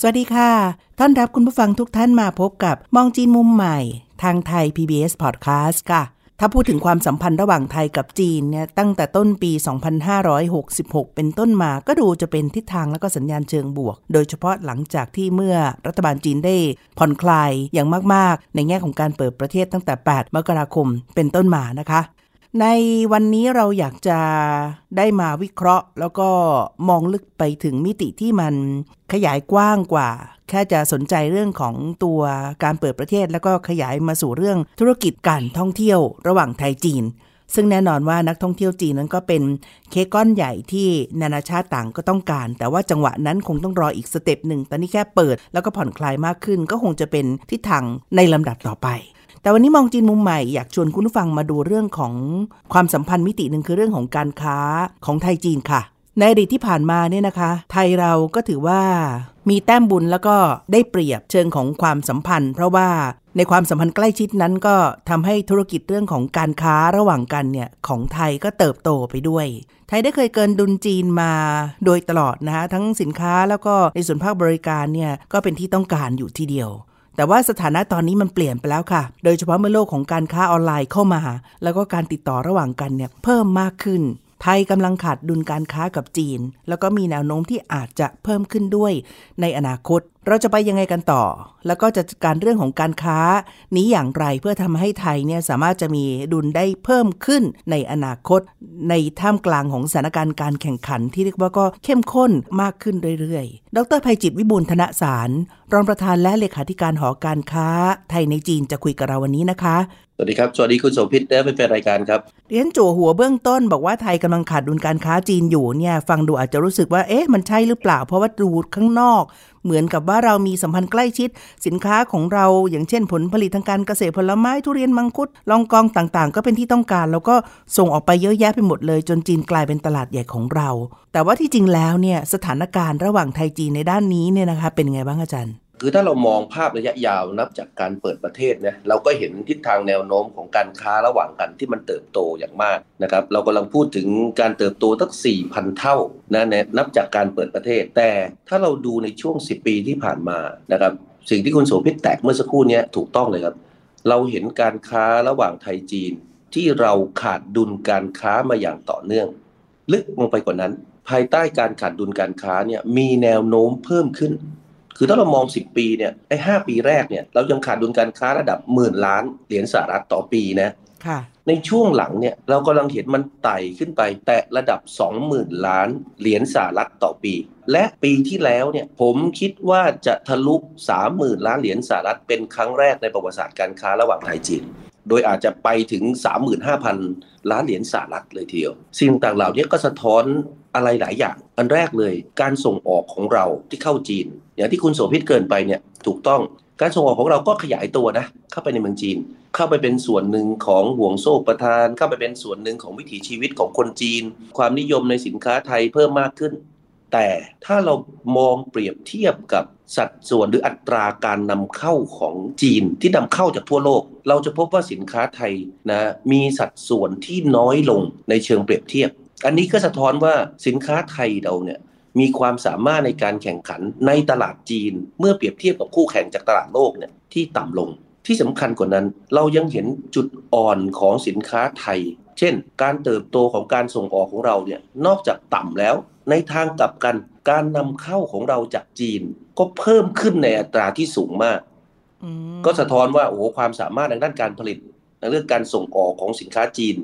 สวัสดีค่ะ ต้อนรับคุณผู้ฟังทุกท่านมาพบกับมองจีนมุมใหม่ ทางไทย PBS Podcast ค่ะ ถ้าพูดถึงความสัมพันธ์ระหว่างไทยกับจีนเนี่ยตั้งแต่ต้นปี 2566 เป็นต้นมาก็ดูจะเป็นทิศทางและก็สัญญาณเชิงบวก โดยเฉพาะหลังจากที่เมื่อรัฐบาลจีนได้ผ่อนคลายอย่างมาก ๆ ในแง่ของการเปิดประเทศตั้งแต่ 8 มกราคมเป็นต้นมานะคะ ในวันนี้เราอยากจะได้มาวิเคราะห์ แล้วก็มองลึกไปถึงมิติที่มันขยายกว้างกว่า แค่จะสนใจเรื่องของตัวการเปิดประเทศ แล้วก็ขยายมาสู่เรื่องธุรกิจการท่องเที่ยวระหว่างไทยจีน ซึ่งแน่นอนว่านักท่องเที่ยวจีนนั้นก็เป็นเค้กก้อนใหญ่ที่นานาชาติต่างก็ต้องการ แต่ว่าจังหวะนั้นคงต้องรออีกสเต็ปหนึ่งตอนนี้แค่เปิด แล้วก็ผ่อนคลายมากขึ้น ก็คงจะเป็นทิศทางในลำดับต่อไป แต่วันนี้มองจีนมุมใหม่อยากชวนคุณผู้ฟังมาดูเรื่องของความสัมพันธ์มิติหนึ่งคือเรื่องของการค้าของไทยจีนค่ะ ในอดีตที่ผ่านมาเนี่ยนะคะ ไทยเราก็ถือว่ามีแต้มบุญแล้วก็ได้เปรียบเชิงของความสัมพันธ์ เพราะว่าในความสัมพันธ์ใกล้ชิดนั้นก็ทำให้ธุรกิจเรื่องของการค้าระหว่างกันเนี่ยของไทยก็เติบโตไปด้วย ไทยได้เคยเกินดุลจีนมาโดยตลอดนะคะทั้งสินค้าแล้วก็ในส่วนภาคบริการเนี่ยก็เป็นที่ต้องการอยู่ทีเดียว แต่ว่าสถานะตอนนี้มันเปลี่ยนไปแล้วค่ะ โดยเฉพาะเมื่อโลกของการค้าออนไลน์เข้ามา แล้วก็การติดต่อระหว่างกันเนี่ยเพิ่มมากขึ้น ไทยกำลังขาดดุลการค้ากับจีน แล้วก็มีแนวโน้มที่อาจจะเพิ่มขึ้นด้วยในอนาคตเราจะไปยังไงกันต่อ แล้วก็จะจัดการเรื่องของการค้านี้อย่างไรเพื่อทำให้ไทยเนี่ยสามารถจะมีดุลได้เพิ่มขึ้นในอนาคต ในท่ามกลางของสถานการณ์การแข่งขันที่เรียกว่าก็เข้มข้นมากขึ้นเรื่อยๆ ดรภัยจิตวิบูลธนสาร รองประธานและเลขาธิการหอการค้า ไทยในจีนจะคุยกับเราวันนี้นะคะสวัสดีครับ สวัสดีคุณโสภิตและเป็นแฟนรายการครับเรียนจั่วหัวเบื้องต้นบอกว่าไทยกำลังขาดดุลการค้าจีนอยู่เนี่ย ฟังดูอาจจะรู้สึกว่าเอ๊ะมันใช่หรือเปล่า เพราะว่าดูข้างนอก เหมือนกับว่าเรามีสัมพันธ์ใกล้ชิด สินค้าของเราอย่างเช่นผลผลิตทางการเกษตรผลไม้ทุเรียนมังคุดลองกองต่างๆ ก็เป็นที่ต้องการ แล้วก็ส่งออกไปเยอะแยะไปหมดเลย จนจีนกลายเป็นตลาดใหญ่ของเรา แต่ว่าที่จริงแล้วเนี่ยสถานการณ์ระหว่างไทยจีนในด้านนี้เนี่ยนะคะเป็นไงบ้างอาจารย์ คือถ้าเรามองภาพระยะยาวนับจากการเปิดประเทศเนี่ยเราก็เห็นทิศทางแนวโน้มของการค้าระหว่างกันที่มันเติบโตอย่างมากนะครับเรากำลังพูดถึงการเติบโตตั้ง 4,000 เท่านะนับจากการเปิดประเทศ แต่ถ้าเราดูในช่วง 10 ปีที่ผ่านมานะครับสิ่งที่คุณโสภิตแตกเมื่อสักครู่นี้ถูกต้องเลยครับ เราเห็นการค้าระหว่างไทยจีน ที่เราขาดดุลการค้ามาอย่างต่อเนื่อง ลึกลงไปกว่านั้น ภายใต้การขาดดุลการค้าเนี่ยมีแนวโน้มเพิ่มขึ้น คือถ้าเรามอง 10 ปีเนี่ยไอ้หปีแรกเนี่ยเรายังขาดดุลการค้าระดับหมื่นล้านเหรียญสหรัฐต่อปีนะค่ะ ในช่วงหลังเนี่ยเรากำลังเห็นมันไต่ขึ้นไป แตะระดับ 20,000 ล้านเหรียญสหรัฐต่อปี และปีที่แล้วเนี่ยผมคิดว่าจะทะลุ 30,000 ล้านเหรียญสหรัฐเป็นครั้งแรกในประวัติศาสตร์การค้าระหว่างไทยจีนโดยอาจจะไปถึง 35,000 ล้านเหรียญสหรัฐเลยทีเดียว สิ่งต่างเหล่านี้ก็สะท้อนอะไรหลายอย่าง อันแรกเลย การส่งออกของเราที่เข้าจีน อย่างที่คุณโสภิตเกินไปเนี่ยถูกต้อง การส่งออกของเราก็ขยายตัวนะ เข้าไปในเมืองจีน เข้าไปเป็นส่วนหนึ่งของห่วงโซ่ประทาน เข้าไปเป็นส่วนหนึ่งของวิถีชีวิตของคนจีน ความนิยมในสินค้าไทยเพิ่มมากขึ้น แต่ถ้าเรามองเปรียบเทียบกับสัดส่วนหรืออัตราการนำเข้าของจีนที่นำเข้าจากทั่วโลก เราจะพบว่าสินค้าไทยนะมีสัดส่วนที่น้อยลงในเชิงเปรียบเทียบ อันนี้ก็สะท้อนว่าสินค้าไทยเราเนี่ย มีความสามารถในการแข่งขันในตลาดจีน เมื่อเปรียบเทียบกับคู่แข่งจากตลาดโลกเนี่ยที่ต่ำลงที่สำคัญกว่านั้น เรายังเห็นจุดอ่อนของสินค้าไทย เช่น การเติบโตของการส่งออกของเราเนี่ยนอกจากต่ำแล้ว ในทางกลับกันการนำเข้าของเราจากจีน ก็เพิ่มขึ้นในอัตราที่สูงมากอืมก็สะท้อนว่าโอ้โหความสามารถในด้านการผลิตใน เรื่องการส่งออกของสินค้าจีน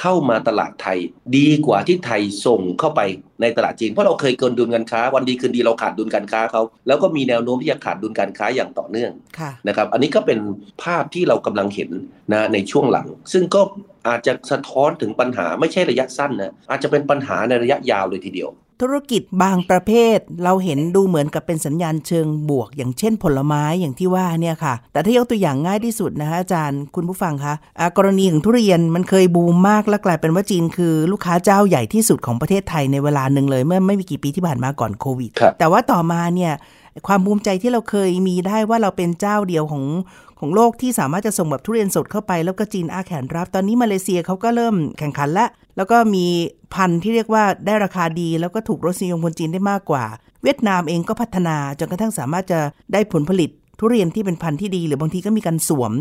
เข้ามาตลาดไทย ดีกว่าที่ไทยส่งเข้าไปในตลาดจีนเพราะเราเคยเกินดุลการค้า วันดีคืนดีเราขาดดุลการค้าเขาแล้วก็มีแนวโน้มที่จะขาดดุลการค้าอย่างต่อเนื่องค่ะนะครับอันนี้ก็เป็นภาพที่เรากำลังเห็นนะในช่วงหลัง ซึ่งก็อาจจะสะท้อนถึงปัญหาไม่ใช่ระยะสั้นนะอาจจะเป็นปัญหาในระยะยาวเลยทีเดียว ธุรกิจบางประเภท เราเห็นดูเหมือนกับเป็นสัญญาณเชิงบวก อย่างเช่นผลไม้อย่างที่ว่าเนี่ยค่ะ แต่ถ้ายกตัวอย่างง่ายที่สุดนะคะอาจารย์คุณผู้ฟังคะกรณีของทุเรียนมันเคยบูมมากและกลายเป็นว่าจีนคือลูกค้าเจ้าใหญ่ที่สุดของประเทศไทยในเวลาหนึ่งเลยเมื่อไม่มีกี่ปีที่ผ่านมาก่อนโควิด แต่ว่าต่อมาเนี่ยความภูมิใจที่เราเคยมีได้ว่าเราเป็นเจ้าเดียวของ ของโลกที่สามารถจะส่งแบบทุเรียนสดเข้าไป แล้วก็จีนอาแขนรับ ตอนนี้มาเลเซียเขาก็เริ่มแข่งขันละแล้วก็มีพันธุ์ที่เรียกว่าได้ราคาดี แล้วก็ถูกรสนิยมคนจีนได้มากกว่า เวียดนามเองก็พัฒนาจนกระทั่งสามารถจะได้ผลผลิตทุเรียนที่เป็นพันธุ์ที่ดี หรือบางทีก็มีการสวม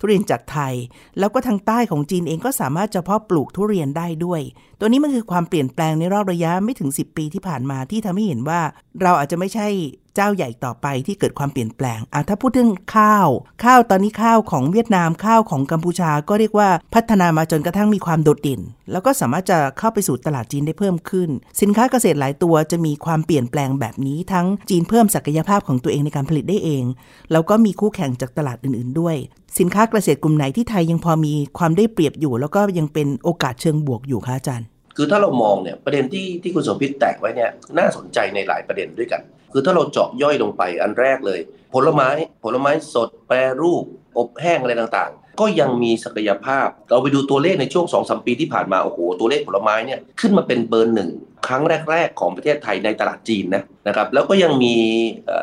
ทุเรียนจากไทย แล้วก็ทางใต้ของจีนเองก็สามารถจะเพาะปลูกทุเรียนได้ด้วย ตัวนี้มันคือความเปลี่ยนแปลงในรอบระยะไม่ถึง 10 ปีที่ผ่านมาที่ทำให้เห็นว่า เราอาจจะไม่ใช่ เจ้าใหญ่ต่อไปที่เกิดความเปลี่ยนแปลงอะถ้าพูดถึงข้าว ข้าวตอนนี้ข้าวของเวียดนามข้าวของกัมพูชาก็เรียกว่าพัฒนามาจนกระทั่งมีความโดดเด่น แล้วก็สามารถจะเข้าไปสู่ตลาดจีนได้เพิ่มขึ้น สินค้าเกษตรหลายตัวจะมีความเปลี่ยนแปลงแบบนี้ทั้งจีนเพิ่มศักยภาพของตัวเองในการผลิตได้เอง แล้วก็มีคู่แข่งจากตลาดอื่น ๆ ด้วย สินค้าเกษตรกลุ่มไหนที่ไทยยังพอมีความได้เปรียบอยู่ แล้วก็ยังเป็นโอกาสเชิงบวกอยู่คะอาจารย์ คือถ้าเรามองเนี่ยประเด็นที่ที่คุณสมพิษแตกไว้เนี่ยน่าสนใจในหลายประเด็นด้วยกัน คือถ้าเราเจาะย่อยลงไปอันแรกเลย ผลไม้ผลไม้สดแปรรูป อบแห้งอะไรต่าง ก็ยังมีศักยภาพ เราไปดูตัวเลขในช่วง2อสปีที่ผ่านมา โอ้โห ตัวเลขผลไม้เนี่ยขึ้นมาเป็นเบอร์หนึ่งครั้งแรก ๆ ของประเทศไทยในตลาดจีนนะนะครับแล้วก็ยังมี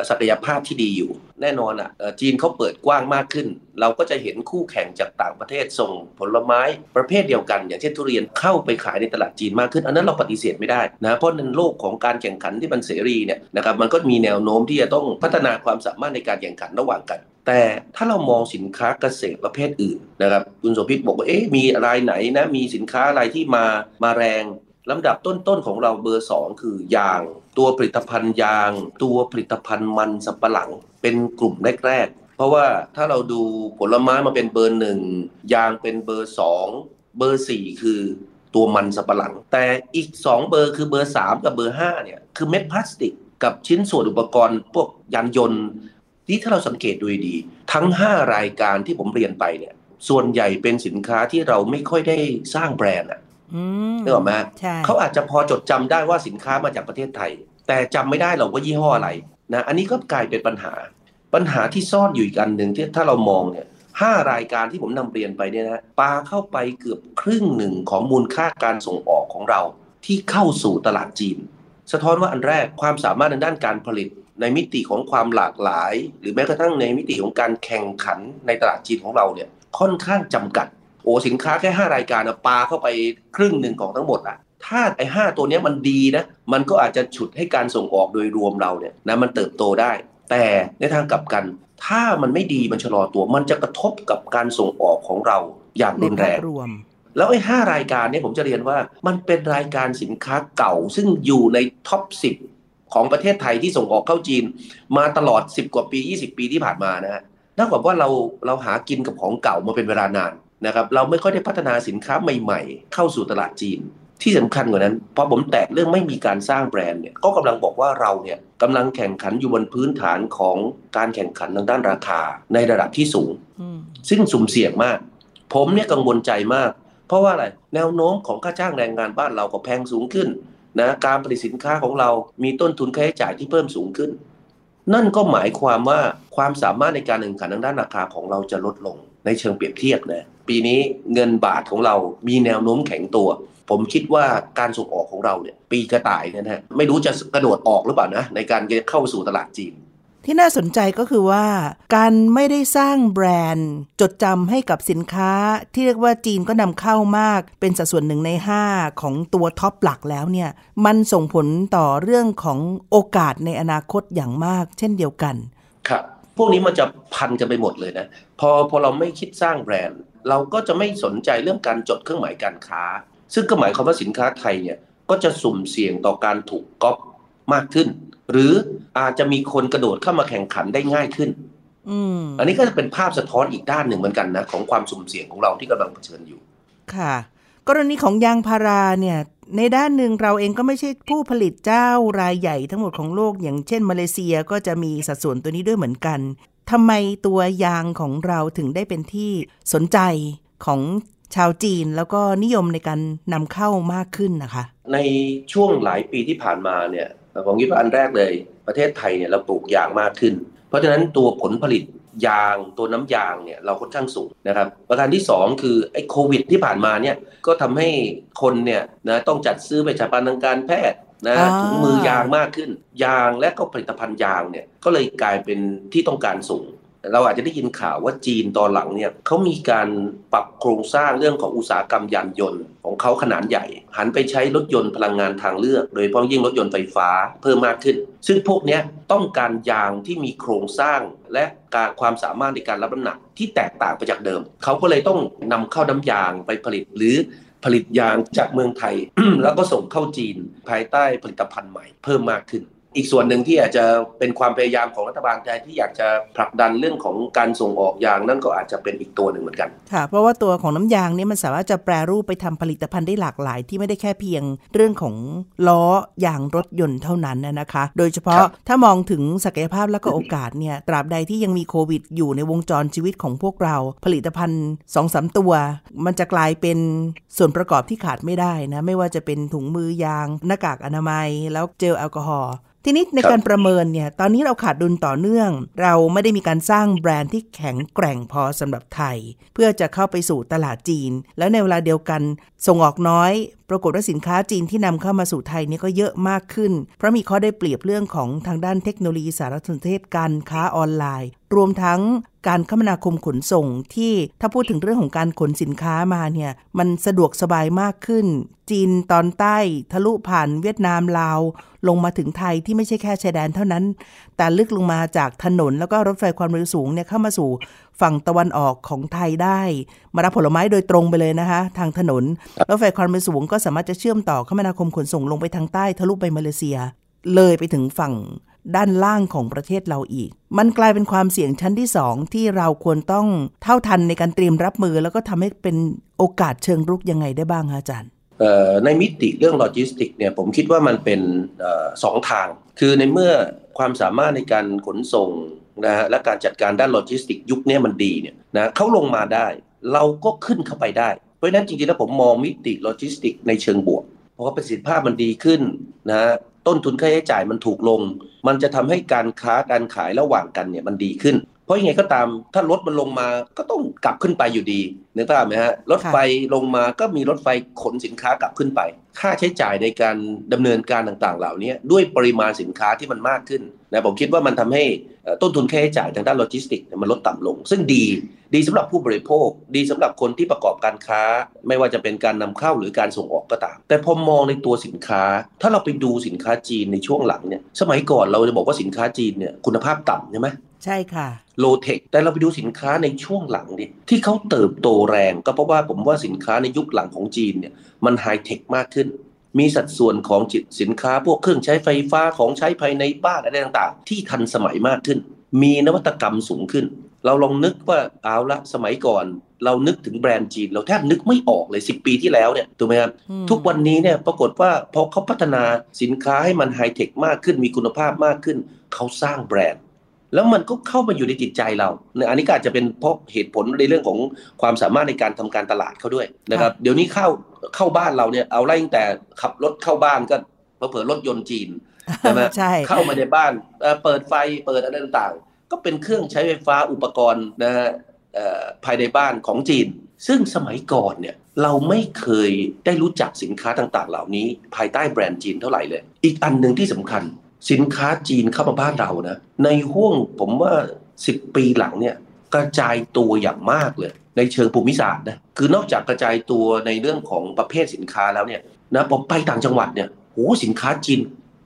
ศักยภาพที่ดีอยู่ แน่นอนอะจีนเขาเปิดกว้างมากขึ้น เราก็จะเห็นคู่แข่งจากต่างประเทศส่งผลไม้ประเภทเดียวกัน อย่างเช่นทุเรียนเข้าไปขายในตลาดจีนมากขึ้น อันนั้นเราปฏิเสธไม่ได้นะเพราะในโลกของการแข่งขันที่มันเสรีเนี่ยนะครับมันก็มีแนวโน้มที่จะต้องพัฒนาความสามารถในการแข่งขันระหว่างกัน แต่ถ้าเรามองสินค้าเกษตรประเภทอื่นนะครับคุณโสภิตบอกว่าเอ๊ะมีรายไหนนะมีสินค้าอะไรที่มามาแรงลำดับต้นๆของเราเบอร์สองคือยาง ตัวผลิตภัณฑ์ยาง ตัวผลิตภัณฑ์มันสำปะหลัง เป็นกลุ่มแรกๆ เพราะว่าถ้าเราดูผลไม้มาเป็นเบอร์หนึ่งยางเป็นเบอร์สองเบอร์สี่คือตัวมันสำปะหลัง แต่อีก 2 เบอร์คือเบอร์ 3 กับเบอร์5เนี่ยคือเม็ดพลาสติก กับชิ้นส่วนอุปกรณ์พวกยานยนต์ ที่ถ้าเราสังเกตดูดี ทั้ง 5 รายการที่ผมเรียนไปเนี่ย ส่วนใหญ่เป็นสินค้าที่เราไม่ค่อยได้สร้างแบรนด์อะนึกออกไหมเขาอาจจะพอจดจำได้ว่าสินค้ามาจากประเทศไทย แต่จำไม่ได้หรอกว่ายี่ห้ออะไรนะอันนี้ก็กลายเป็นปัญหา ปัญหาที่ซ่อนอยู่อีกอันหนึ่งที่ถ้าเรามองเนี่ยห้ารายการที่ผมนำเรียนไปเนี่ยนะปาเข้าไปเกือบครึ่งหนึ่งของมูลค่าการส่งออกของเรา ที่เข้าสู่ตลาดจีน สะท้อนว่าอันแรกความสามารถในด้านการผลิต ในมิติของความหลากหลาย หรือแม้กระทั่งในมิติของการแข่งขันในตลาดจีนของเราเนี่ยค่อนข้างจำกัด โอ้สินค้าแค่ 5 รายการปาเข้าไปครึ่งหนึ่งของทั้งหมดอะถ้าไอ้ห้าตัวนี้มันดีนะมันก็อาจจะฉุดให้การส่งออกโดยรวมเราเนี่ยนะมันเติบโตได้ แต่ในทางกลับกัน ถ้ามันไม่ดีมันชะลอตัวมันจะกระทบกับการส่งออกของเราอย่างรุนแรงแล้วไอ้ห้ารายการนี้ผมจะเรียนว่ามันเป็นรายการสินค้าเก่า ซึ่งอยู่ในท็อปสิ ของประเทศไทยที่ส่งออกเข้าจีน มาตลอด 10 กว่าปี 20 ปีที่ผ่านมานะฮะนั่นหมายว่าเราเราหากินกับของเก่ามาเป็นเวลานานนะครับเราไม่ค่อยได้พัฒนาสินค้าใหม่ ๆ เข้าสู่ตลาดจีน ที่สำคัญกว่านั้นพอผมแตะเรื่องไม่มีการสร้างแบรนด์เนี่ยก็กำลังบอกว่าเราเนี่ยกำลังแข่งขันอยู่บนพื้นฐานของการแข่งขันทางด้านราคาในระดับที่สูง ซึ่งสุ่มเสี่ยงมาก ผมเนี่ยกังวลใจมาก เพราะว่าอะไรแนวโน้มของค่าจ้างแรงงานบ้านเราก็แพงสูงขึ้น นะการผลิตสินค้าของเรามีต้นทุนค่าใช้จ่ายที่เพิ่มสูงขึ้น นั่นก็หมายความว่าความสามารถในการแข่งขันทางด้านราคาของเราจะลดลงในเชิงเปรียบเทียบนะปีนี้เงินบาทของเรามีแนวโน้มแข็งตัว ผมคิดว่าการส่งออกของเราเนี่ยปีกระต่ายเนี่ยนะไม่รู้จะกระโดดออกหรือเปล่านะในการเข้าสู่ตลาดจีน ที่น่าสนใจก็คือว่า การไม่ได้สร้างแบรนด์ จดจำให้กับสินค้า ที่เรียกว่าจีนก็นำเข้ามาก เป็นสัดส่วนหนึ่งใน 5 ของตัวท็อปหลักแล้วเนี่ย มันส่งผลต่อเรื่องของโอกาสในอนาคตอย่างมาก เช่นเดียวกัน ครับ พวกนี้มันจะพันกันไปหมดเลยนะ พอพอเราไม่คิดสร้างแบรนด์ เราก็จะไม่สนใจเรื่องการจดเครื่องหมายการค้า ซึ่งก็หมายความว่าสินค้าไทยเนี่ยก็จะสุ่มเสี่ยงต่อการถูกก๊อปมากขึ้น หรืออาจจะมีคนกระโดดเข้ามาแข่งขันได้ง่ายขึ้นอันนี้ก็จะเป็นภาพสะท้อนอีกด้านหนึ่งเหมือนกันนะ ของความสุ่มเสี่ยงของเราที่กำลังเผชิญอยู่ ค่ะ กรณีของยางพาราเนี่ย ในด้านหนึ่งเราเองก็ไม่ใช่ผู้ผลิตเจ้ารายใหญ่ทั้งหมดของโลก อย่างเช่นมาเลเซียก็จะมีสัดส่วนตัวนี้ด้วยเหมือนกันทำไมตัวยางของเราถึงได้เป็นที่สนใจของชาวจีนแล้วก็นิยมในการนำเข้ามากขึ้นนะคะ ในช่วงหลายปีที่ผ่านมาเนี่ย ผมคิดว่าอันแรกเลย ประเทศไทยเนี่ยเราปลูกยางมากขึ้น เพราะฉะนั้นตัวผลผลิตยางตัวน้ำยางเนี่ยเราค่อนข้างสูงนะครับ ประการที่ 2 คือไอ้โควิดที่ผ่านมาเนี่ยก็ทำให้คนเนี่ยนะต้องจัดซื้อไปชาปนทางการแพทย์นะถุงมือยางมากขึ้น ยางและก็ผลิตภัณฑ์ยางเนี่ยก็เลยกลายเป็นที่ต้องการสูง เราอาจจะได้ยินข่าวว่าจีนตอนหลังเนี่ยเขามีการปรับโครงสร้างเรื่องของอุตสาหกรรมยานยนต์ของเขาขนาดใหญ่ หันไปใช้รถยนต์พลังงานทางเลือก โดยเฉพาะยิ่งรถยนต์ไฟฟ้าเพิ่มมากขึ้น ซึ่งพวกนี้ต้องการยางที่มีโครงสร้างและการความสามารถในการรับน้ำหนักที่แตกต่างไปจากเดิม เขาก็เลยต้องนำเข้าน้ำยางไปผลิตหรือผลิตยางจากเมืองไทย แล้วก็ส่งเข้าจีนภายใต้ผลิตภัณฑ์ใหม่เพิ่มมากขึ้น อีกส่วนหนึ่งที่อาจจะเป็นความพยายามของรัฐบาลไทยที่อยากจะผลักดันเรื่องของการส่งออกยางนั่นก็อาจจะเป็นอีกตัวหนึ่งเหมือนกันค่ะเพราะว่าตัวของน้ำยางนี่มันสามารถจะแปรรูปไปทำผลิตภัณฑ์ได้หลากหลาย ที่ไม่ได้แค่เพียงเรื่องของล้อยางรถยนต์เท่านั้นนะคะ โดยเฉพาะถ้ามองถึงศักยภาพและก็โอกาสเนี่ยตราบใดที่ยังมีโควิด อยู่ในวงจรชีวิตของพวกเรา ผลิตภัณฑ์2องสตัว มันจะกลายเป็นส่วนประกอบที่ขาดไม่ได้นะไม่ว่าจะเป็นถุงมือยาง หน้ากากอนามัย แล้วเจลแอลกอฮอล์ ทีนี้ในการประเมินเนี่ย ตอนนี้เราขาดดุลต่อเนื่อง เราไม่ได้มีการสร้างแบรนด์ที่แข็งแกร่งพอสำหรับไทย เพื่อจะเข้าไปสู่ตลาดจีน แล้วในเวลาเดียวกันส่งออกน้อย ปรากฏว่าสินค้าจีนที่นำเข้ามาสู่ไทยนี่ก็เยอะมากขึ้น เพราะมีข้อได้เปรียบเรื่องของทางด้านเทคโนโลยีสารสนเทศการค้าออนไลน์ รวมทั้งการคมนาคมขนส่งที่ถ้าพูดถึงเรื่องของการขนสินค้ามาเนี่ยมันสะดวกสบายมากขึ้น จีนตอนใต้ทะลุผ่านเวียดนามลาว ลงมาถึงไทยที่ไม่ใช่แค่ชายแดนเท่านั้น แต่ลึกลงมาจากถนนแล้วก็รถไฟความเร็วสูงเนี่ยเข้ามาสู่ฝั่งตะวันออกของไทยได้ มารับผลไม้โดยตรงไปเลยนะคะ ทางถนนรถไฟความเร็วสูงก็สามารถจะเชื่อมต่อคมนาคมขนส่งลงไปทางใต้ทะลุไปมาเลเซีย เลยไปถึงฝั่ง ด้านล่างของประเทศเราอีก มันกลายเป็นความเสี่ยงชั้นที่สองที่เราควรต้องเท่าทันในการเตรียมรับมือ แล้วก็ทำให้เป็นโอกาสเชิงรุกยังไงได้บ้างอาจารย์ในมิติเรื่องโลจิสติกเนี่ยผมคิดว่ามันเป็นสองทาง คือในเมื่อความสามารถในการขนส่งนะฮะและการจัดการด้านโลจิสติกยุคนี้มันดีเนี่ยนะเขาลงมาได้ เราก็ขึ้นเข้าไปได้ เพราะฉะนั้นจริงๆแล้วผมมองมิติโลจิสติกในเชิงบวก เพราะว่าประสิทธิภาพมันดีขึ้นนะ ต้นทุนค่าใช้จ่ายมันถูกลง มันจะทำให้การค้าการขายระหว่างกันเนี่ยมันดีขึ้น ราะยังไงก็ตามถ้ารถมันลงมาก็ต้องกลับขึ้นไปอยู่ดีนึกภาพไหมฮะรถไฟลงมาก็มีรถไฟขนสินค้ากลับขึ้นไป ค่าใช้จ่ายในการดำเนินการต่างๆ เหล่านี้ด้วยปริมาณสินค้าที่มันมากขึ้นนะผมคิดว่ามันทำให้ต้นทุนค่าใช้จ่ายทางด้านโลจิสติกมันลดต่ำลง ซึ่งดีดีสำหรับผู้บริโภค ดีสำหรับคนที่ประกอบการค้า ไม่ว่าจะเป็นการนำเข้าหรือการส่งออกก็ตาม แต่พอมองในตัวสินค้า ถ้าเราไปดูสินค้าจีนในช่วงหลังเนี่ยสมัยก่อนเราจะบอกว่าสินค้าจีนเนี่ยคุณภาพต่ำใช่ไหม ใช่ค่ะ โลเทค แต่เราไปดูสินค้าในช่วงหลังดิที่เขาเติบโตแรงก็เพราะว่าผมว่าสินค้าในยุคหลังของจีนเนี่ยมันไฮเทคมากขึ้น มีสัดส่วนของจิตสินค้าพวกเครื่องใช้ไฟฟ้าของใช้ภายในบ้านอะไรต่างๆ ที่ทันสมัยมากขึ้น มีนวัตกรรมสูงขึ้น เราลองนึกว่าเอาละสมัยก่อนเรานึกถึงแบรนด์จีน เราแทบนึกไม่ออกเลย 10 ปีที่แล้วเนี่ยถูกไหมครับทุกวันนี้เนี่ยปรากฏว่าพอเขาพัฒนาสินค้าให้มันไฮเทคมากขึ้นมีคุณภาพมากขึ้น เขาสร้างแบรนด์ แล้วมันก็เข้ามาอยู่ในจิตใจเราเนี่ยอันนี้ก็อาจจะเป็นเพราะเหตุผลในเรื่องของความสามารถในการทำการตลาดเขาด้วยนะครับ เดี๋ยวนี้เข้าเข้าบ้านเราเนี่ยเอาไล่ตั้งแต่ขับรถเข้าบ้านก็เผื่อรถยนต์จีนใช่ไหมเข้ามาในบ้านเปิดไฟเปิดอะไรต่างๆ ก็เป็นเครื่องใช้ไฟฟ้าอุปกรณ์นะฮะภายในบ้านของจีน ซึ่งสมัยก่อนเนี่ยเราไม่เคยได้รู้จักสินค้าต่างๆ เหล่านี้ ภายใต้แบรนด์จีนเท่าไหร่เลย อีกอันหนึ่งที่สำคัญ สินค้าจีนเข้ามาบ้านเรานะ ในห่วงผมว่า 10 ปีหลังเนี่ยกระจายตัวอย่างมากเลย ในเชิงภูมิศาสตร์นะคือนอกจากกระจายตัวในเรื่องของประเภทสินค้าแล้วเนี่ยนะผมไปต่างจังหวัดเนี่ยโหสินค้าจีน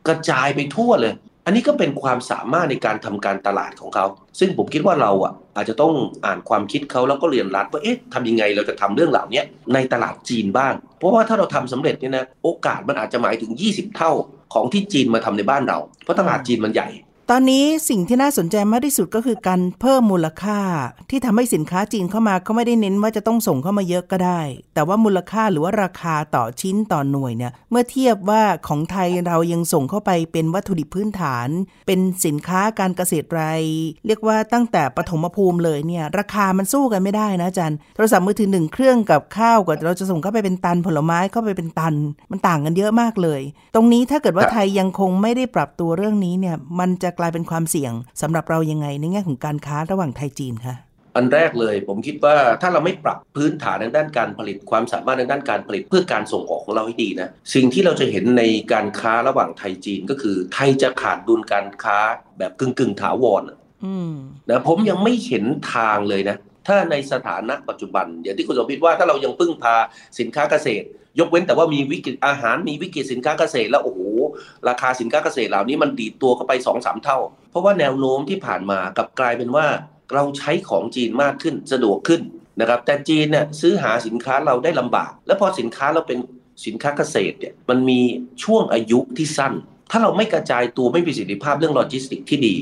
กระจายไปทั่วเลย อันนี้ก็เป็นความสามารถในการทำการตลาดของเขา ซึ่งผมคิดว่าเราอะอาจจะต้องอ่านความคิดเขาแล้วก็เรียนรัดว่าเอ๊ะทำยังไงเราจะทำเรื่องเหล่านี้ในตลาดจีนบ้าง เพราะว่าถ้าเราทำสำเร็จเนี่ยนะโอกาสมันอาจจะหมายถึง 20 เท่าของที่จีนมาทำในบ้านเรา เพราะตลาดจีนมันใหญ่ ตอนนี้สิ่งที่น่าสนใจมากที่สุดก็คือการเพิ่มมูลค่า ที่ทำให้สินค้าจีนเข้ามาก็ไม่ได้เน้นว่าจะต้องส่งเข้ามาเยอะก็ได้ แต่ว่ามูลค่าหรือว่าราคาต่อชิ้นต่อหน่วยเนี่ยเมื่อเทียบว่าของไทยเรายังส่งเข้าไปเป็นวัตถุดิบพื้นฐาน เป็นสินค้าการเกษตรไรเรียกว่าตั้งแต่ปฐมภูมิเลยเนี่ยราคามันสู้กันไม่ได้นะจารย์โทรศัพท์มือถือหนึ่งเครื่องกับข้าวกว่าเราจะส่งเข้าไปเป็นตันผลไม้เข้าไปเป็นตัน มันต่างกันเยอะมากเลย ตรงนี้ถ้าเกิดว่าไทยยังคงไม่ได้ปรับตัวเรื่องนี้เนี่ยมันจะกลายเป็นความเสี่ยงสำหรับเรายังไงในแง่ของการค้าระหว่างไทยจีนคะอันแรกเลยผมคิดว่าถ้าเราไม่ปรับพื้นฐานในด้านการผลิตความสามารถในด้านการผลิตเพื่อการส่งออกของเราให้ดีนะ สิ่งที่เราจะเห็นในการค้าระหว่างไทยจีนก็คือไทยจะขาดดุลการค้าแบบกึ่งกึ่งถาวรนะผมยังไม่เห็นทางเลยนะ ถ้าในสถานะปัจจุบันอย่างที่คุณสมพิตว่าถ้าเรายังพึ่งพาสินค้าเกษตร ยกเว้นแต่ว่ามีวิกฤตอาหารมีวิกฤตสินค้าเกษตรแล้วโอ้โหราคาสินค้าเกษตรเหล่านี้มันดีดตัวเข้าไป2อสเท่า เพราะว่าแนวโน้มที่ผ่านมากับกลายเป็นว่าเราใช้ของจีนมากขึ้นสะดวกขึ้นนะครับแต่จีนเนี่ยซื้อหาสินค้าเราได้ลำบาก แล้วพอสินค้าเราเป็นสินค้าเกษตรเนี่ยมันมีช่วงอายุที่สั้น ถ้าเราไม่กระจายตัวไม่มีประสิทธิภาพเรื่องโลจิสติกที่ดี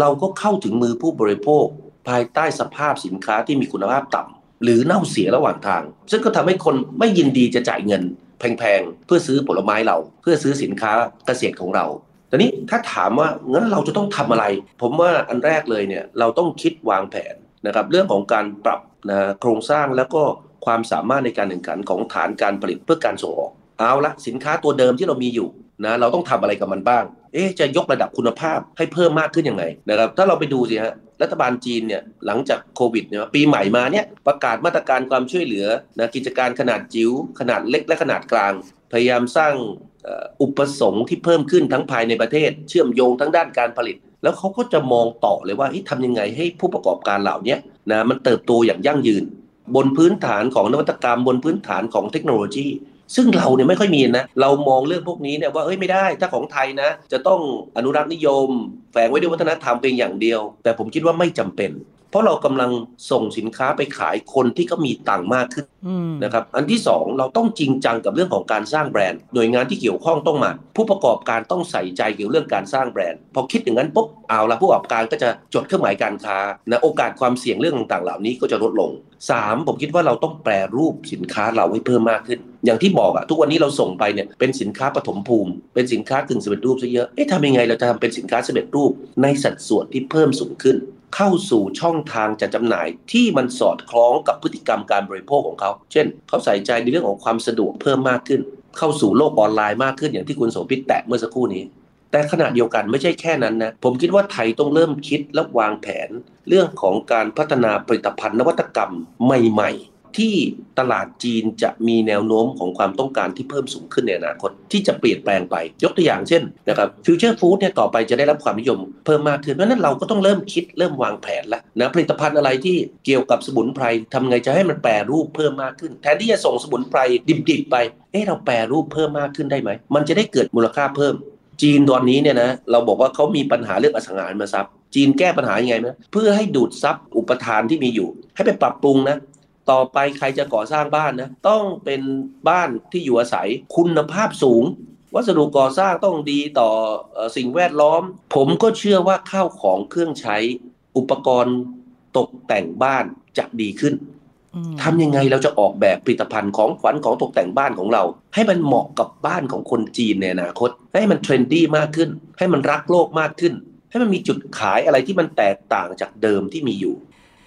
เราก็เข้าถึงมือผู้บริโภค ภายใต้สภาพสินค้าที่มีคุณภาพต่ำหรือเน่าเสียระหว่างทาง ซึ่งก็ทำให้คนไม่ยินดีจะจ่ายเงิน แพงๆ เพื่อซื้อผลไม้เรา เพื่อซื้อสินค้าเกษตรของเราแต่นี้ถ้าถามว่างั้นเราจะต้องทำอะไร ผมว่าอันแรกเลยเนี่ยเราต้องคิดวางแผนนะครับเรื่องของการปรับนะโครงสร้างแล้วก็ความสามารถในการแข่งขันของฐานการผลิตเพื่อการส่งออก เอาละสินค้าตัวเดิมที่เรามีอยู่นะเราต้องทำอะไรกับมันบ้าง เอ๊จะยกระดับคุณภาพให้เพิ่มมากขึ้นยังไงนะครับถ้าเราไปดูสิฮะรัฐบาลจีนเนี่ยหลังจากโควิดเนี่ยปีใหม่มาเนี่ยประกาศมาตรการความช่วยเหลือนะกิจการขนาดจิ๋วขนาดเล็กและขนาดกลาง พยายามสร้างอุปสงค์ที่เพิ่มขึ้นทั้งภายในประเทศ เชื่อมโยงทั้งด้านการผลิต แล้วเขาก็จะมองต่อเลยว่าทำยังไงให้ผู้ประกอบการเหล่านี้นะมันเติบโตอย่างยั่งยืน บนพื้นฐานของนวัตกรรม บนพื้นฐานของเทคโนโลยี ซึ่งเราเนี่ยไม่ค่อยมีนะ เรามองเรื่องพวกนี้เนี่ยว่าเอ้ยไม่ได้ถ้าของไทยนะ จะต้องอนุรักษ์นิยม แฝงไว้ด้วยวัฒนธรรมเพียงอย่างเดียว แต่ผมคิดว่าไม่จำเป็น เพราะเรากำลังส่งสินค้าไปขายคนที่ก็มีตังค์มากขึ้นนะครับ อันที่ 2 เราต้องจริงจังกับเรื่องของการสร้างแบรนด์ หน่วยงานที่เกี่ยวข้องต้องมา ผู้ประกอบการต้องใส่ใจเกี่ยวเรื่องการสร้างแบรนด์ พอคิดอย่างนั้นปุ๊บเอาละผู้ประกอบการก็จะจดเครื่องหมายการค้านะโอกาสความเสี่ยงเรื่องต่างๆ เหล่านี้ก็จะลดลง 3 ผมคิดว่าเราต้องแปรรูปสินค้าเราให้เพิ่มมากขึ้น อย่างที่บอกอะทุกวันนี้เราส่งไปเนี่ยเป็นสินค้าปฐมภูมิ เป็นสินค้ากึ่งสำเร็จรูปซะเยอะเอ๊ะทำยังไงเราจะทำเป็นสินค้าสำเร็จรูปในสัดส่วนที่เพิ่มสูงขึ้น เข้าสู่ช่องทางจัดจำหน่ายที่มันสอดคล้องกับพฤติกรรมการบริโภคของเขา เช่น เขาใส่ใจในเรื่องของความสะดวกเพิ่มมากขึ้น เข้าสู่โลกออนไลน์มากขึ้นอย่างที่คุณโสภิตแตะเมื่อสักครู่นี้ แต่ขณะเดียวกันไม่ใช่แค่นั้นนะ ผมคิดว่าไทยต้องเริ่มคิดและวางแผน เรื่องของการพัฒนาผลิตภัณฑ์นวัตกรรมใหม่ ที่ตลาดจีนจะมีแนวโน้มของความต้องการที่เพิ่มสูงขึ้นในอนาคต ที่จะเปลี่ยนแปลงไปยกตัวอย่างเช่นนะครับ future food เนี่ยต่อไปจะได้รับความนิยมเพิ่มมากขึ้นเพราะนั้นเราก็ต้องเริ่มคิดเริ่มวางแผนแล้วนะผลิตภัณฑ์อะไรที่เกี่ยวกับสมุนไพรทำไงจะให้มันแปรรูปเพิ่มมากขึ้น แทนที่จะส่งสมุนไพรดิบๆไปเอ๊ะเราแปรรูปเพิ่มมากขึ้นได้ไหมมันจะได้เกิดมูลค่าเพิ่ม จีนตอนนี้เนี่ยนะเราบอกว่าเขามีปัญหาเรื่องอสังหาริมทรัพย์จีนแก้ปัญหายังไงนะเพื่อให้ดูดซับอุปทานที่มีอยู่ ให้ไปปรับปรุงนะ ต่อไปใครจะก่อสร้างบ้านนะต้องเป็นบ้านที่อยู่อาศัยคุณภาพสูง วัสดุก่อสร้างต้องดีต่อสิ่งแวดล้อม ผมก็เชื่อว่าข้าวของเครื่องใช้อุปกรณ์ตกแต่งบ้านจะดีขึ้นทำยังไงเราจะออกแบบผลิตภัณฑ์ของขวัญของตกแต่งบ้านของเรา ให้มันเหมาะกับบ้านของคนจีนในอนาคต ให้มัน trendy มากขึ้น ให้มันรักโลกมากขึ้น ให้มันมีจุดขายอะไรที่มันแตกต่างจากเดิมที่มีอยู่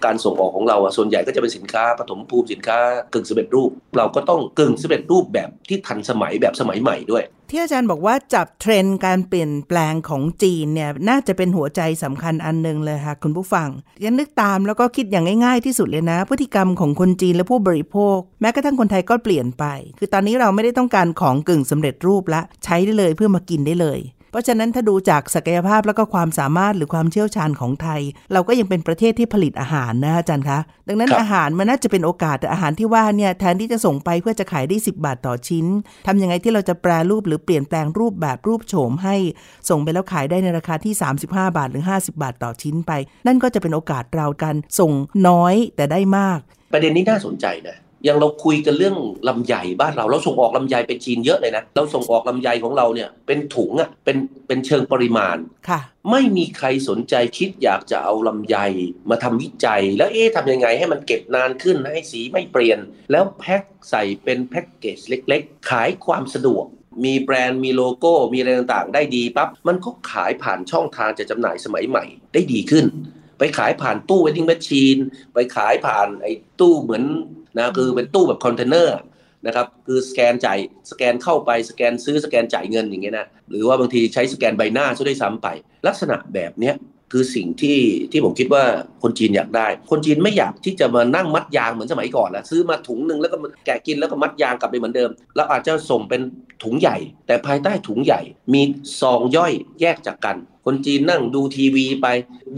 การส่งออกของเราอะส่วนใหญ่ก็จะเป็นสินค้าปฐมภูมิสินค้ากึ่งสำเร็จรูป เราก็ต้องกึ่งสำเร็จรูปแบบที่ทันสมัยแบบสมัยใหม่ด้วย ที่อาจารย์บอกว่าจับเทรนด์การเปลี่ยนแปลงของจีนเนี่ยน่าจะเป็นหัวใจสำคัญอันหนึ่งเลยค่ะคุณผู้ฟังยันนึกตามแล้วก็คิดอย่างง่าย ๆ ที่สุดเลยนะ พฤติกรรมของคนจีนและผู้บริโภค แม้กระทั่งคนไทยก็เปลี่ยนไป คือตอนนี้เราไม่ได้ต้องการของกึ่งสำเร็จรูปละใช้ได้เลยเพื่อมากินได้เลย เพราะฉะนั้นถ้าดูจากศักยภาพแล้วก็ความสามารถหรือความเชี่ยวชาญของไทย เราก็ยังเป็นประเทศที่ผลิตอาหารนะอาจารย์คะ ดังนั้นอาหารมันน่าจะเป็นโอกาสแต่อาหารที่ว่าเนี่ยแทนที่จะส่งไปเพื่อจะขายได้ 10 บาทต่อชิ้นทำยังไงที่เราจะแปรรูปหรือเปลี่ยนแปลงรูปแบบรูปโฉมให้ส่งไปแล้วขายได้ในราคาที่ 35 บาทหรือ 50 บาทต่อชิ้นไป นั่นก็จะเป็นโอกาสเราการส่งน้อยแต่ได้มากประเด็นนี้น่าสนใจนะ อย่างเราคุยกันเรื่องลำไยบ้านเราเราส่งออกลำไยไปจีนเยอะเลยนะเราส่งออกลำไยของเราเนี่ยเป็นถุงอะ่ะเป็นเป็นเชิงปริมาณค่ะ ไม่มีใครสนใจคิดอยากจะเอาลำไยมาทำวิจัย แล้วเอ๊ะทำยังไงให้มันเก็บนานขึ้นให้สีไม่เปลี่ยน แล้วแพ็คใส่เป็นแพ็กเกจเล็ก ๆ ขายความสะดวกมีแบรนด์มีโลโก้มีอะไรต่างๆ ได้ดีปั๊บมันก็ขายผ่านช่องทางจัดจำหน่ายสมัยใหม่ได้ดีขึ้น ไปขายผ่านตู้ vending machine ไปขายผ่านไอ้ตู้เหมือนนะคือเป็นตู้แบบคอนเทนเนอร์นะครับคือสแกนจ่ายสแกนเข้าไปสแกนซื้อสแกนจ่ายเงินอย่างเงี้ยนะหรือว่าบางทีใช้สแกนใบหน้าซะด้วยซ้ำไป ลักษณะแบบเนี้ยคือสิ่งที่ที่ผมคิดว่าคนจีนอยากได้ คนจีนไม่อยากที่จะมานั่งมัดยางเหมือนสมัยก่อนแล้วซื้อมาถุงหนึ่งแล้วก็แกะกินแล้วก็มัดยางกลับไปเหมือนเดิม แล้วอาจจะส่งเป็นถุงใหญ่ แต่ภายใต้ถุงใหญ่มีซองย่อยแยกจากกัน คนจีนนั่งดูทีวีไป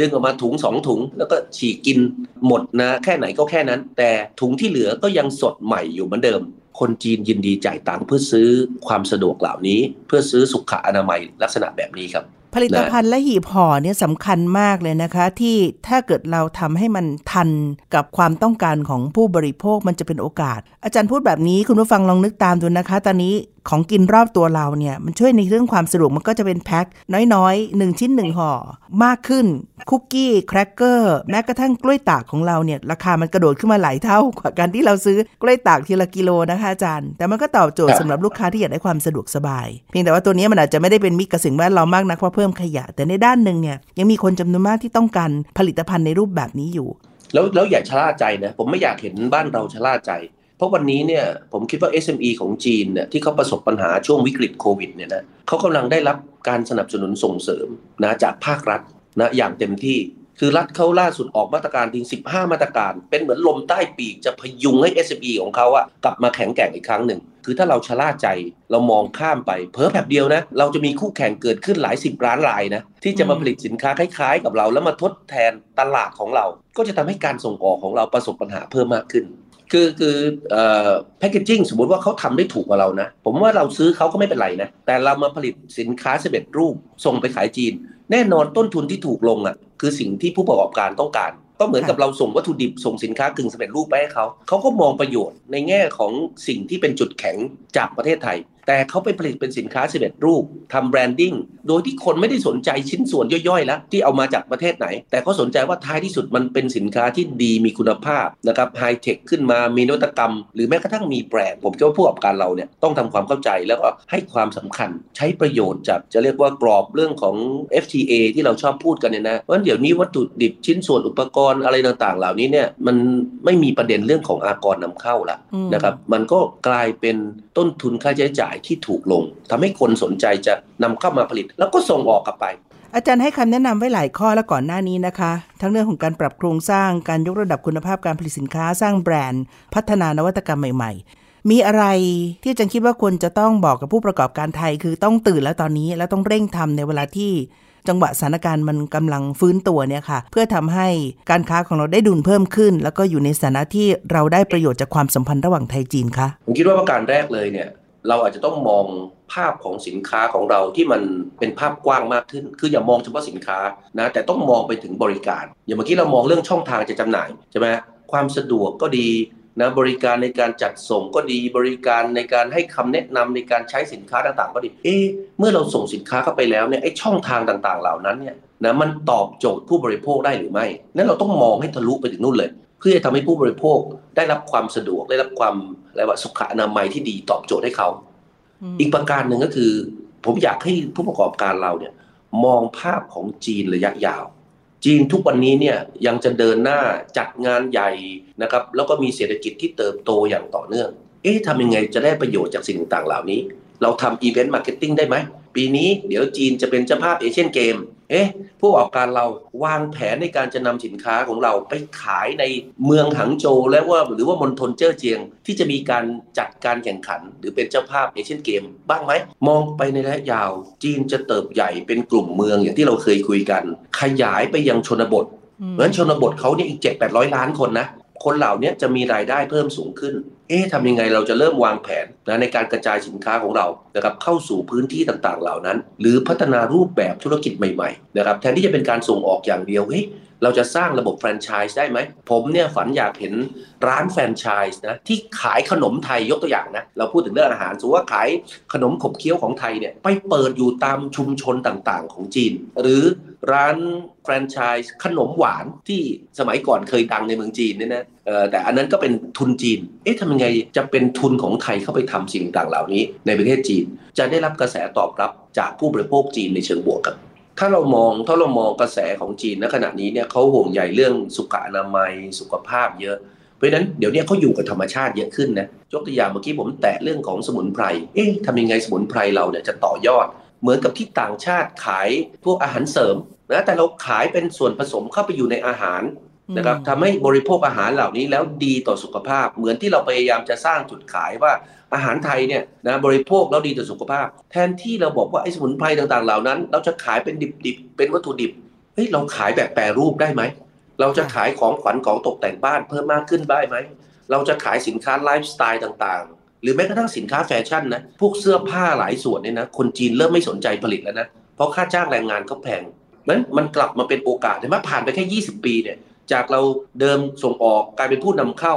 ดึงออกมาถุงสองถุง แล้วก็ฉีกกินหมดนะ แค่ไหนก็แค่นั้น แต่ถุงที่เหลือก็ยังสดใหม่อยู่เหมือนเดิม คนจีนยินดีจ่ายตังค์เพื่อซื้อความสะดวกเหล่านี้ เพื่อซื้อสุขอนามัยลักษณะแบบนี้ครับผลิตภัณฑ์และหีบห่อเนี่ยสำคัญมากเลยนะคะ ที่ถ้าเกิดเราทำให้มันทันกับความต้องการของผู้บริโภคมันจะเป็นโอกาส อาจารย์พูดแบบนี้คุณผู้ฟังลองนึกตามดูนะคะ ตอนนี้ ของกินรอบตัวเราเนี่ยมันช่วยในเรื่องความสะดวกมันก็จะเป็นแพ็คน้อยๆ 1 ชิ้น 1ห่อมากขึ้นคุกกี้แครกเกอร์แม้กระทั่งกล้วยตากของเราเนี่ยราคามันกระโดดขึ้นมาหลายเท่ากว่าการที่เราซื้อกล้วยตากทีละกิโลนะคะอาจารย์ แต่มันก็ตอบโจทย์สำหรับลูกค้าที่อยากได้ความสะดวกสบาย เพียงแต่ว่าตัวนี้มันอาจจะไม่ได้เป็นมิตรกับสิ่งแวดล้อมมากนักเพราะเพิ่มขยะ แต่ในด้านหนึ่งเนี่ยยังมีคนจำนวนมากที่ต้องการผลิตภัณฑ์ในรูปแบบนี้อยู่ แล้วแล้วอย่าชะล่าใจนะผมไม่อยากเห็นบ้านเราชะล่าใจ เพราะวันนี้เนี่ยผมคิดว่า SME ของจีนเนี่ยที่เขาประสบปัญหาช่วงวิกฤตโควิดเนี่ยนะเขากำลังได้รับการสนับสนุนส่งเสริมนะจากภาครัฐนะอย่างเต็มที่คือรัฐเขาล่าสุดออกมาตรการถึง 15 มาตรการ เป็นเหมือนลมใต้ปีกจะพยุงให้ SME ของเขาอะกลับมาแข็งแกร่งอีกครั้งหนึ่ง คือถ้าเราชะล่าใจเรามองข้ามไป เพิ่แบบเดียวนะ เราจะมีคู่แข่งเกิดขึ้นหลายสิบล้านรายนะ ที่จะมาผลิตสินค้าคล้ายๆ กับเรา แล้วมาทดแทนตลาดของเรา ก็จะทำให้การส่งออกของเราประสบปัญหาเพิ่มมากขึ้น คือคือเอ่อ packaging สมมติว่าเขาทำได้ถูกกว่าเรานะ ผมว่าเราซื้อเขาก็ไม่เป็นไรนะ แต่เรามาผลิตสินค้าสำเร็จรูป ส่งไปขายจีน แน่นอนต้นทุนที่ถูกลงอะ คือสิ่งที่ผู้ประกอบการต้องการ ก็เหมือนกับเราส่งวัตถุดิบส่งสินค้ากึ่งสำเร็จรูปไปให้เขา เขาก็มองประโยชน์ในแง่ของสิ่งที่เป็นจุดแข็งจากประเทศไทย แต่เขาไปผลิตเป็นสินค้าสำเร็จรูปทำ brandingโดยที่คนไม่ได้สนใจชิ้นส่วนย่อยๆ แล้ว ที่เอามาจากประเทศไหน แต่เขาสนใจว่าท้ายที่สุดมันเป็นสินค้าที่ดีมีคุณภาพนะครับไฮเทคขึ้นมามีนวัตกรรม หรือแม้กระทั่งมีแบรนด์ ผมคิดว่าผู้ประกอบการเราเนี่ยต้องทำความเข้าใจแล้วก็ให้ความสำคัญ ใช้ประโยชน์จากจะเรียกว่ากรอบเรื่องของ FTA ที่เราชอบพูดกันเนี่ยนะเพราะเดี๋ยวนี้วัตถุดิบชิ้นส่วนอุปกรณ์อะไรต่างๆ เหล่านี้เนี่ยมันไม่มีประเด็นเรื่องของอากรนำเข้าละนะครับมันก็กลายเป็นต้นทุนค่าใช้จ่ายที่ถูกลงทำให้คนสนใจจะนำเข้ามาผลิต แล้วก็ส่งออกกลับไป อาจารย์ให้คำแนะนำไว้หลายข้อแล้วก่อนหน้านี้นะคะ ทั้งเรื่องของการปรับโครงสร้างการยกระดับคุณภาพการผลิตสินค้าสร้างแบรนด์ พัฒนานวัตกรรมใหม่ ๆ มีอะไรที่อาจารย์คิดว่าควรจะต้องบอกกับผู้ประกอบการไทย คือต้องตื่นแล้วตอนนี้แล้วต้องเร่งทำในเวลาที่จังหวะสถานการณ์มันกำลังฟื้นตัวเนี่ยค่ะ เพื่อทำให้การค้าของเราได้ดุลเพิ่มขึ้น แล้วก็อยู่ในสถานะที่เราได้ประโยชน์จากความสัมพันธ์ระหว่างไทยจีนคะผมคิดว่าประการแรกเลยเนี่ย เราอาจจะต้องมองภาพของสินค้าของเราที่มันเป็นภาพกว้างมากขึ้น คืออย่ามองเฉพาะสินค้านะแต่ต้องมองไปถึงบริการ อย่างเมื่อกี้เรามองเรื่องช่องทางจะจำหน่ายใช่ไหมความสะดวกก็ดี นะบริการในการจัดส่งก็ดี บริการในการให้คำแนะนำในการใช้สินค้าต่างๆ ก็ดี เอ๊เมื่อเราส่งสินค้าเข้าไปแล้วเนี่ยไอ้ช่องทางต่างๆ เหล่านั้นเนี่ยนะมันตอบโจทย์ผู้บริโภคได้หรือไม่ นั้นเราต้องมองให้ทะลุไปถึงนู่นเลย เพื่อจะทำให้ผู้บริโภคได้รับความสะดวกได้รับความอะไรว่าสุขอนามัยที่ดีตอบโจทย์ให้เขา อีกประการหนึ่งก็คือ ผมอยากให้ผู้ประกอบการเราเนี่ยมองภาพของจีนระยะยาว จีนทุกวันนี้เนี่ยยังจะเดินหน้าจัดงานใหญ่นะครับแล้วก็มีเศรษฐกิจที่เติบโตอย่างต่อเนื่อง เอ๊ะทำยังไงจะได้ประโยชน์จากสิ่งต่างเหล่านี้ เราทำ event marketing ได้ไหม ปีนี้เดี๋ยวจีนจะเป็นเจ้าภาพเอเชียนเกมส์ เอ๊ะ ผู้ประกอบการเราวางแผนในการจะนำสินค้าของเราไปขายในเมืองหังโจวและว่าหรือว่ามณฑลเจ้อเจียง ที่จะมีการจัดการแข่งขัน หรือเป็นเจ้าภาพเอเชียนเกม บ้างไหม มองไปในระยะยาว จีนจะเติบใหญ่เป็นกลุ่มเมืองอย่างที่เราเคยคุยกัน ขยายไปยังชนบทเพราะฉะนั้นชนบทเขาเนี่ยอีกเจ็ดแปดร้อยล้านคนนะคนเหล่านี้จะมีรายได้เพิ่มสูงขึ้น เอ๊ะทำยังไงเราจะเริ่มวางแผนนะในการกระจายสินค้าของเรานะครับเข้าสู่พื้นที่ต่างๆ เหล่านั้น หรือพัฒนารูปแบบธุรกิจใหม่ๆนะครับแทนที่จะเป็นการส่งออกอย่างเดียวเฮ้ย เราจะสร้างระบบแฟรนไชส์ได้ไหม ผมเนี่ยฝันอยากเห็นร้านแฟรนไชส์นะที่ขายขนมไทยยกตัวอย่างนะ เราพูดถึงเรื่องอาหารสมมติว่าขายขนมขบเคี้ยวของไทยเนี่ยไปเปิดอยู่ตามชุมชนต่างๆ ของจีน หรือร้านแฟรนไชส์ขนมหวานที่สมัยก่อนเคยดังในเมืองจีนเนี่ยนะแต่อันนั้นก็เป็นทุนจีน เอ๊ะทำยังไงจะเป็นทุนของไทยเข้าไปทำสิ่งต่างเหล่านี้ในประเทศจีน จะได้รับกระแสตอบรับจากผู้บริโภคจีนในเชิงบวกครับ ถ้าเรามองถ้าเรามองกระแสของจีนณขณะนี้เนี่ยเขาห่วงใหญ่เรื่องสุขอนามัยสุขภาพเยอะเพราะฉะนั้นเดี๋ยวนี้เขาอยู่กับธรรมชาติเยอะขึ้นนะยกตัวอย่างเมื่อกี้ผมแตะเรื่องของสมุนไพรเอ๊ะทำยังไงสมุนไพรเราเนี่ยจะต่อยอด เหมือนกับที่ต่างชาติขายพวกอาหารเสริมนะแต่เราขายเป็นส่วนผสมเข้าไปอยู่ในอาหาร นะครับทำให้บริโภคอาหารเหล่านี้แล้วดีต่อสุขภาพ เหมือนที่เราพยายามจะสร้างจุดขายว่าอาหารไทยเนี่ยนะบริโภคแล้วดีต่อสุขภาพ แทนที่เราบอกว่าไอ้สมุนไพรต่างๆ เหล่านั้น เราจะขายเป็นดิบๆเป็นวัตถุดิบเฮ้ยเราขายแบบแปรรูปได้ไหมเราจะขายของขวัญของตกแต่งบ้านเพิ่มมากขึ้นได้ไหมเราจะขายสินค้าไลฟ์สไตล์ต่างๆ หรือแม้กระทั่งสินค้าแฟชั่นนะพวกเสื้อผ้าหลายส่วนเนี่ยนะคนจีนเริ่มไม่สนใจผลิตแล้วนะเพราะค่าจ้างแรงงานก็แพงนั้นมันกลับมาเป็นโอกาสเห็นไหมผ่านไปแค่ 20 ปีเนี่ย จากเราเดิมส่งออกกลายเป็นผู้นำเข้า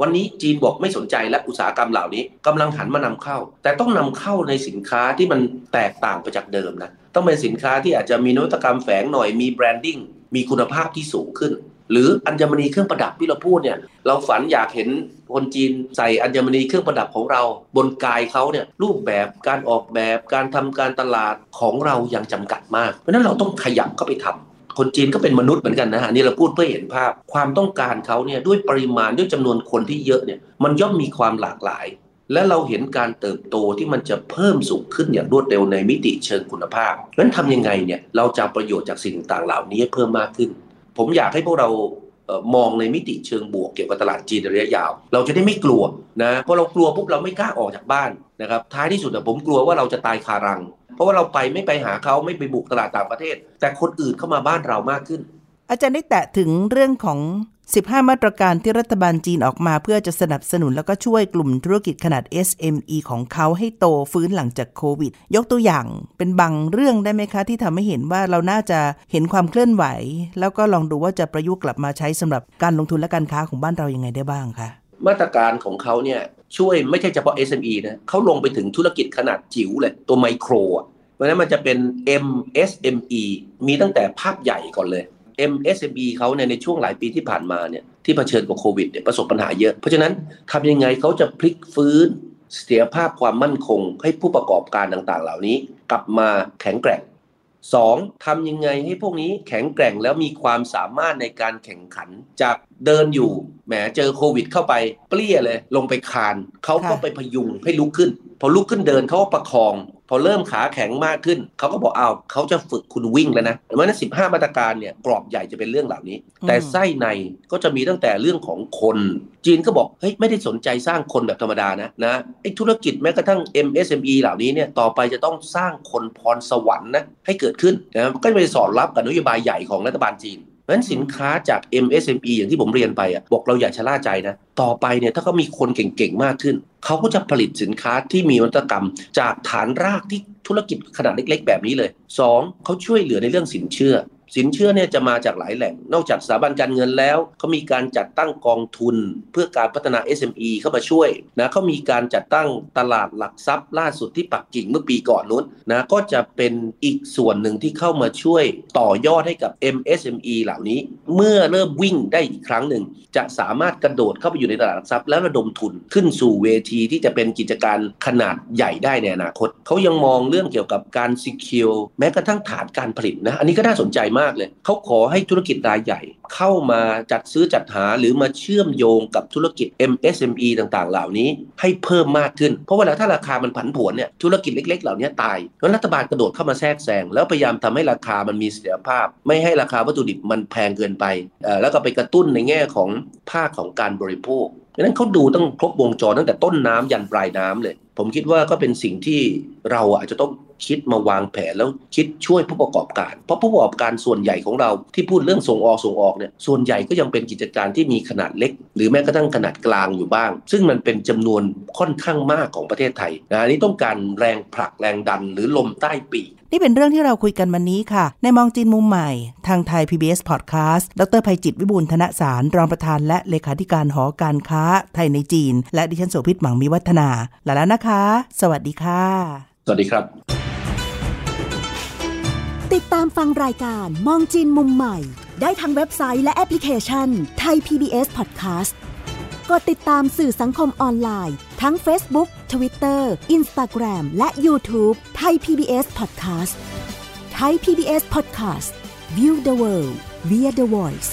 วันนี้จีนบอกไม่สนใจและอุตสาหกรรมเหล่านี้กำลังหันมานำเข้า แต่ต้องนำเข้าในสินค้าที่มันแตกต่างไปจากเดิมนะต้องเป็นสินค้าที่อาจจะมีนวัตกรรมแฝงหน่อยมีแบรนดิ้งมีคุณภาพที่สูงขึ้น หรืออัญมณีเครื่องประดับที่เราพูดเนี่ยเราฝันอยากเห็นคนจีนใส่อัญมณีเครื่องประดับของเรา บนกายเขาเนี่ยรูปแบบการออกแบบการทำการตลาดของเรายังจำกัดมาก เพราะนั้นเราต้องขยับเข้าไปทำ คนจีนก็เป็นมนุษย์เหมือนกันนะฮะนี่เราพูดเพื่อเห็นภาพ ความต้องการเขาเนี่ยด้วยปริมาณด้วยจำนวนคนที่เยอะเนี่ยมันย่อมมีความหลากหลาย และเราเห็นการเติบโตที่มันจะเพิ่มสูงขึ้นอย่างรวดเร็วในมิติเชิงคุณภาพนั้นทำยังไงเนี่ยเราจะประโยชน์จากสิ่งต่างเหล่านี้เพิ่มมากขึ้น ผมอยากให้พวกเรา มองในมิติเชิงบวกเกี่ยวกับตลาดจีนระยะยาว เราจะได้ไม่กลัวนะเพราะเรากลัวปุ๊บเราไม่กล้าออกจากบ้านนะครับท้ายที่สุดผมกลัวว่าเราจะตายคารัง เพราะว่าเราไปไม่ไปหาเขาไม่ไปบุกตลาดต่างประเทศ แต่คนอื่นเข้ามาบ้านเรามากขึ้น อาจารย์ได้แตะถึงเรื่องของ 15 มาตรการที่รัฐบาลจีนออกมาเพื่อจะสนับสนุนแล้วก็ช่วยกลุ่มธุรกิจขนาด SME ของเขาให้โตฟื้นหลังจากโควิด ยกตัวอย่างเป็นบางเรื่องได้ไหมคะ ที่ทำให้เห็นว่าเราน่าจะเห็นความเคลื่อนไหว แล้วก็ลองดูว่าจะประยุกต์กลับมาใช้สำหรับการลงทุนและการค้าของบ้านเรายังไงได้บ้างคะมาตรการของเขาเนี่ยช่วยไม่ใช่เฉพาะ SME นะเขาลงไปถึงธุรกิจขนาดจิ๋วเลยตัวไมโครอะราะฉะนั้นมันจะเป็น MSME มีตั้งแต่ภาพใหญ่ก่อนเลย MSME เขาในในช่วงหลายปีที่ผ่านมาเนี่ยที่เผชิญกับโควิดเนี่ยประสบปัญหาเยอะ เพราะฉะนั้นทำยังไงเขาจะพลิกฟื้นเสถียรภาพความมั่นคง ให้ผู้ประกอบการต่างๆ เหล่านี้ กลับมาแข็งแกร่ง 2. ทำยังไงให้พวกนี้แข็งแกร่งแล้วมีความสามารถในการแข่งขัน จากเดินอยู่แหมเจอโควิด เข้าไปเปรี้ยเลย ลงไปคานเขาก็ไปพยุงให้ลุกขึ้น พอลุกขึ้นเดินเขาก็ประคอง พอเริ่มขาแข็งมากขึ้น เขาก็บอกอ้าวเขาจะฝึกคุณวิ่งแล้วนะเพราะนั้นสิบห้ามาตรการเนี่ยกรอบใหญ่จะเป็นเรื่องเหล่านี้ แต่ไส้ในก็จะมีตั้งแต่เรื่องของคน จีนก็บอกเฮ้ยไม่ได้สนใจสร้างคนแบบธรรมดานะนะไอ้ธุรกิจแม้กระทั่ง MSME เหล่านี้เนี่ยต่อไปจะต้องสร้างคนพรสวรรค์นะให้เกิดขึ้นนะก็จะไปสอดรับกับนโยบายใหญ่ของรัฐบาลจีน นั้นสินค้าจาก MSME อย่างที่ผมเรียนไปอะบอกเราอย่าชะล่าใจนะ ต่อไปเนี่ยถ้าเขามีคนเก่งๆ มากขึ้น เขาก็จะผลิตสินค้าที่มีวัตกรรม จากฐานรากที่ธุรกิจขนาดเล็กๆ แบบนี้เลย 2. เขาช่วยเหลือในเรื่องสินเชื่อ สินเชื่อเนี่ยจะมาจากหลายแหล่ง นอกจากสถาบันการเงินแล้วเขามีการจัดตั้งกองทุน เพื่อการพัฒนา SME เข้ามาช่วยนะเขามีการจัดตั้งตลาดหลักทรัพย์ ล่าสุดที่ปักกิ่งเมื่อปีก่อนนู้นนะก็จะเป็นอีกส่วนหนึ่งที่เข้ามาช่วยต่อยอดให้กับ MSME เหล่านี้ เมื่อเริ่มวิ่งได้อีกครั้งหนึ่ง จะสามารถกระโดดเข้าไปอยู่ในตลาดหลักทรัพย์แล้วระดมทุนขึ้นสู่เวทีที่จะเป็นกิจการขนาดใหญ่ได้ในอนาคตเขายังมองเรื่องเกี่ยวกับการซิเคียวแม้กระทั่งฐานการผลิตนะอันนี้ก็น่าสนใจมากเลย เขาขอให้ธุรกิจรายใหญ่ เข้ามาจัดซื้อจัดหาหรือมาเชื่อมโยงกับธุรกิจ MSME ต่างๆ เหล่านี้ให้เพิ่มมากขึ้น เพราะว่าถ้าราคามันผันผวนเนี่ยธุรกิจเล็ก ๆ เหล่านี้ตายเพราะรัฐบาลกระโดดเข้ามาแทรกแซงแล้วพยายามทำให้ราคามันมีเสถียรภาพ ไม่ให้ราคาวัตถุดิบมันแพงเกินไปแล้วก็ไปกระตุ้นในแง่ของภาคของการบริโภคดังนั้นเขาดูต้องครบวงจรตั้งแต่ต้นน้ำยันปลายน้ำเลย ผมคิดว่าก็เป็นสิ่งที่เราอาจจะต้องคิดมาวางแผนแล้วคิดช่วยผู้ประกอบการ เพราะผู้ประกอบการส่วนใหญ่ของเราที่พูดเรื่องส่งออกส่งออกเนี่ยส่วนใหญ่ก็ยังเป็นกิจการที่มีขนาดเล็ก หรือแม้กระทั่งขนาดกลางอยู่บ้าง ซึ่งมันเป็นจำนวนค่อนข้างมากของประเทศไทยนะนี่ต้องการแรงผลักแรงดันหรือลมใต้ปี นี่เป็นเรื่องที่เราคุยกันวันนี้ค่ะ ในมองจีนมุมใหม่ ทางไทย PBS Podcast ดรภัยจิตวิบูลธนสาร รองประธานและเลขาธิการหอการค้า ไทยในจีน และดิฉันโสภิตหมังมีวัฒนาลาแล้วนะคะ สวัสดีค่ะ สวัสดีครับ ติดตามฟังรายการมองจีนมุมใหม่ ได้ทางเว็บไซต์และแอปพลิเคชันไทย PBS Podcast กดติดตามสื่อสังคมออนไลน์ ทั้ง Facebook Twitter Instagram และ YouTube ไทย PBS Podcast ไทย PBS Podcast View the world via the voice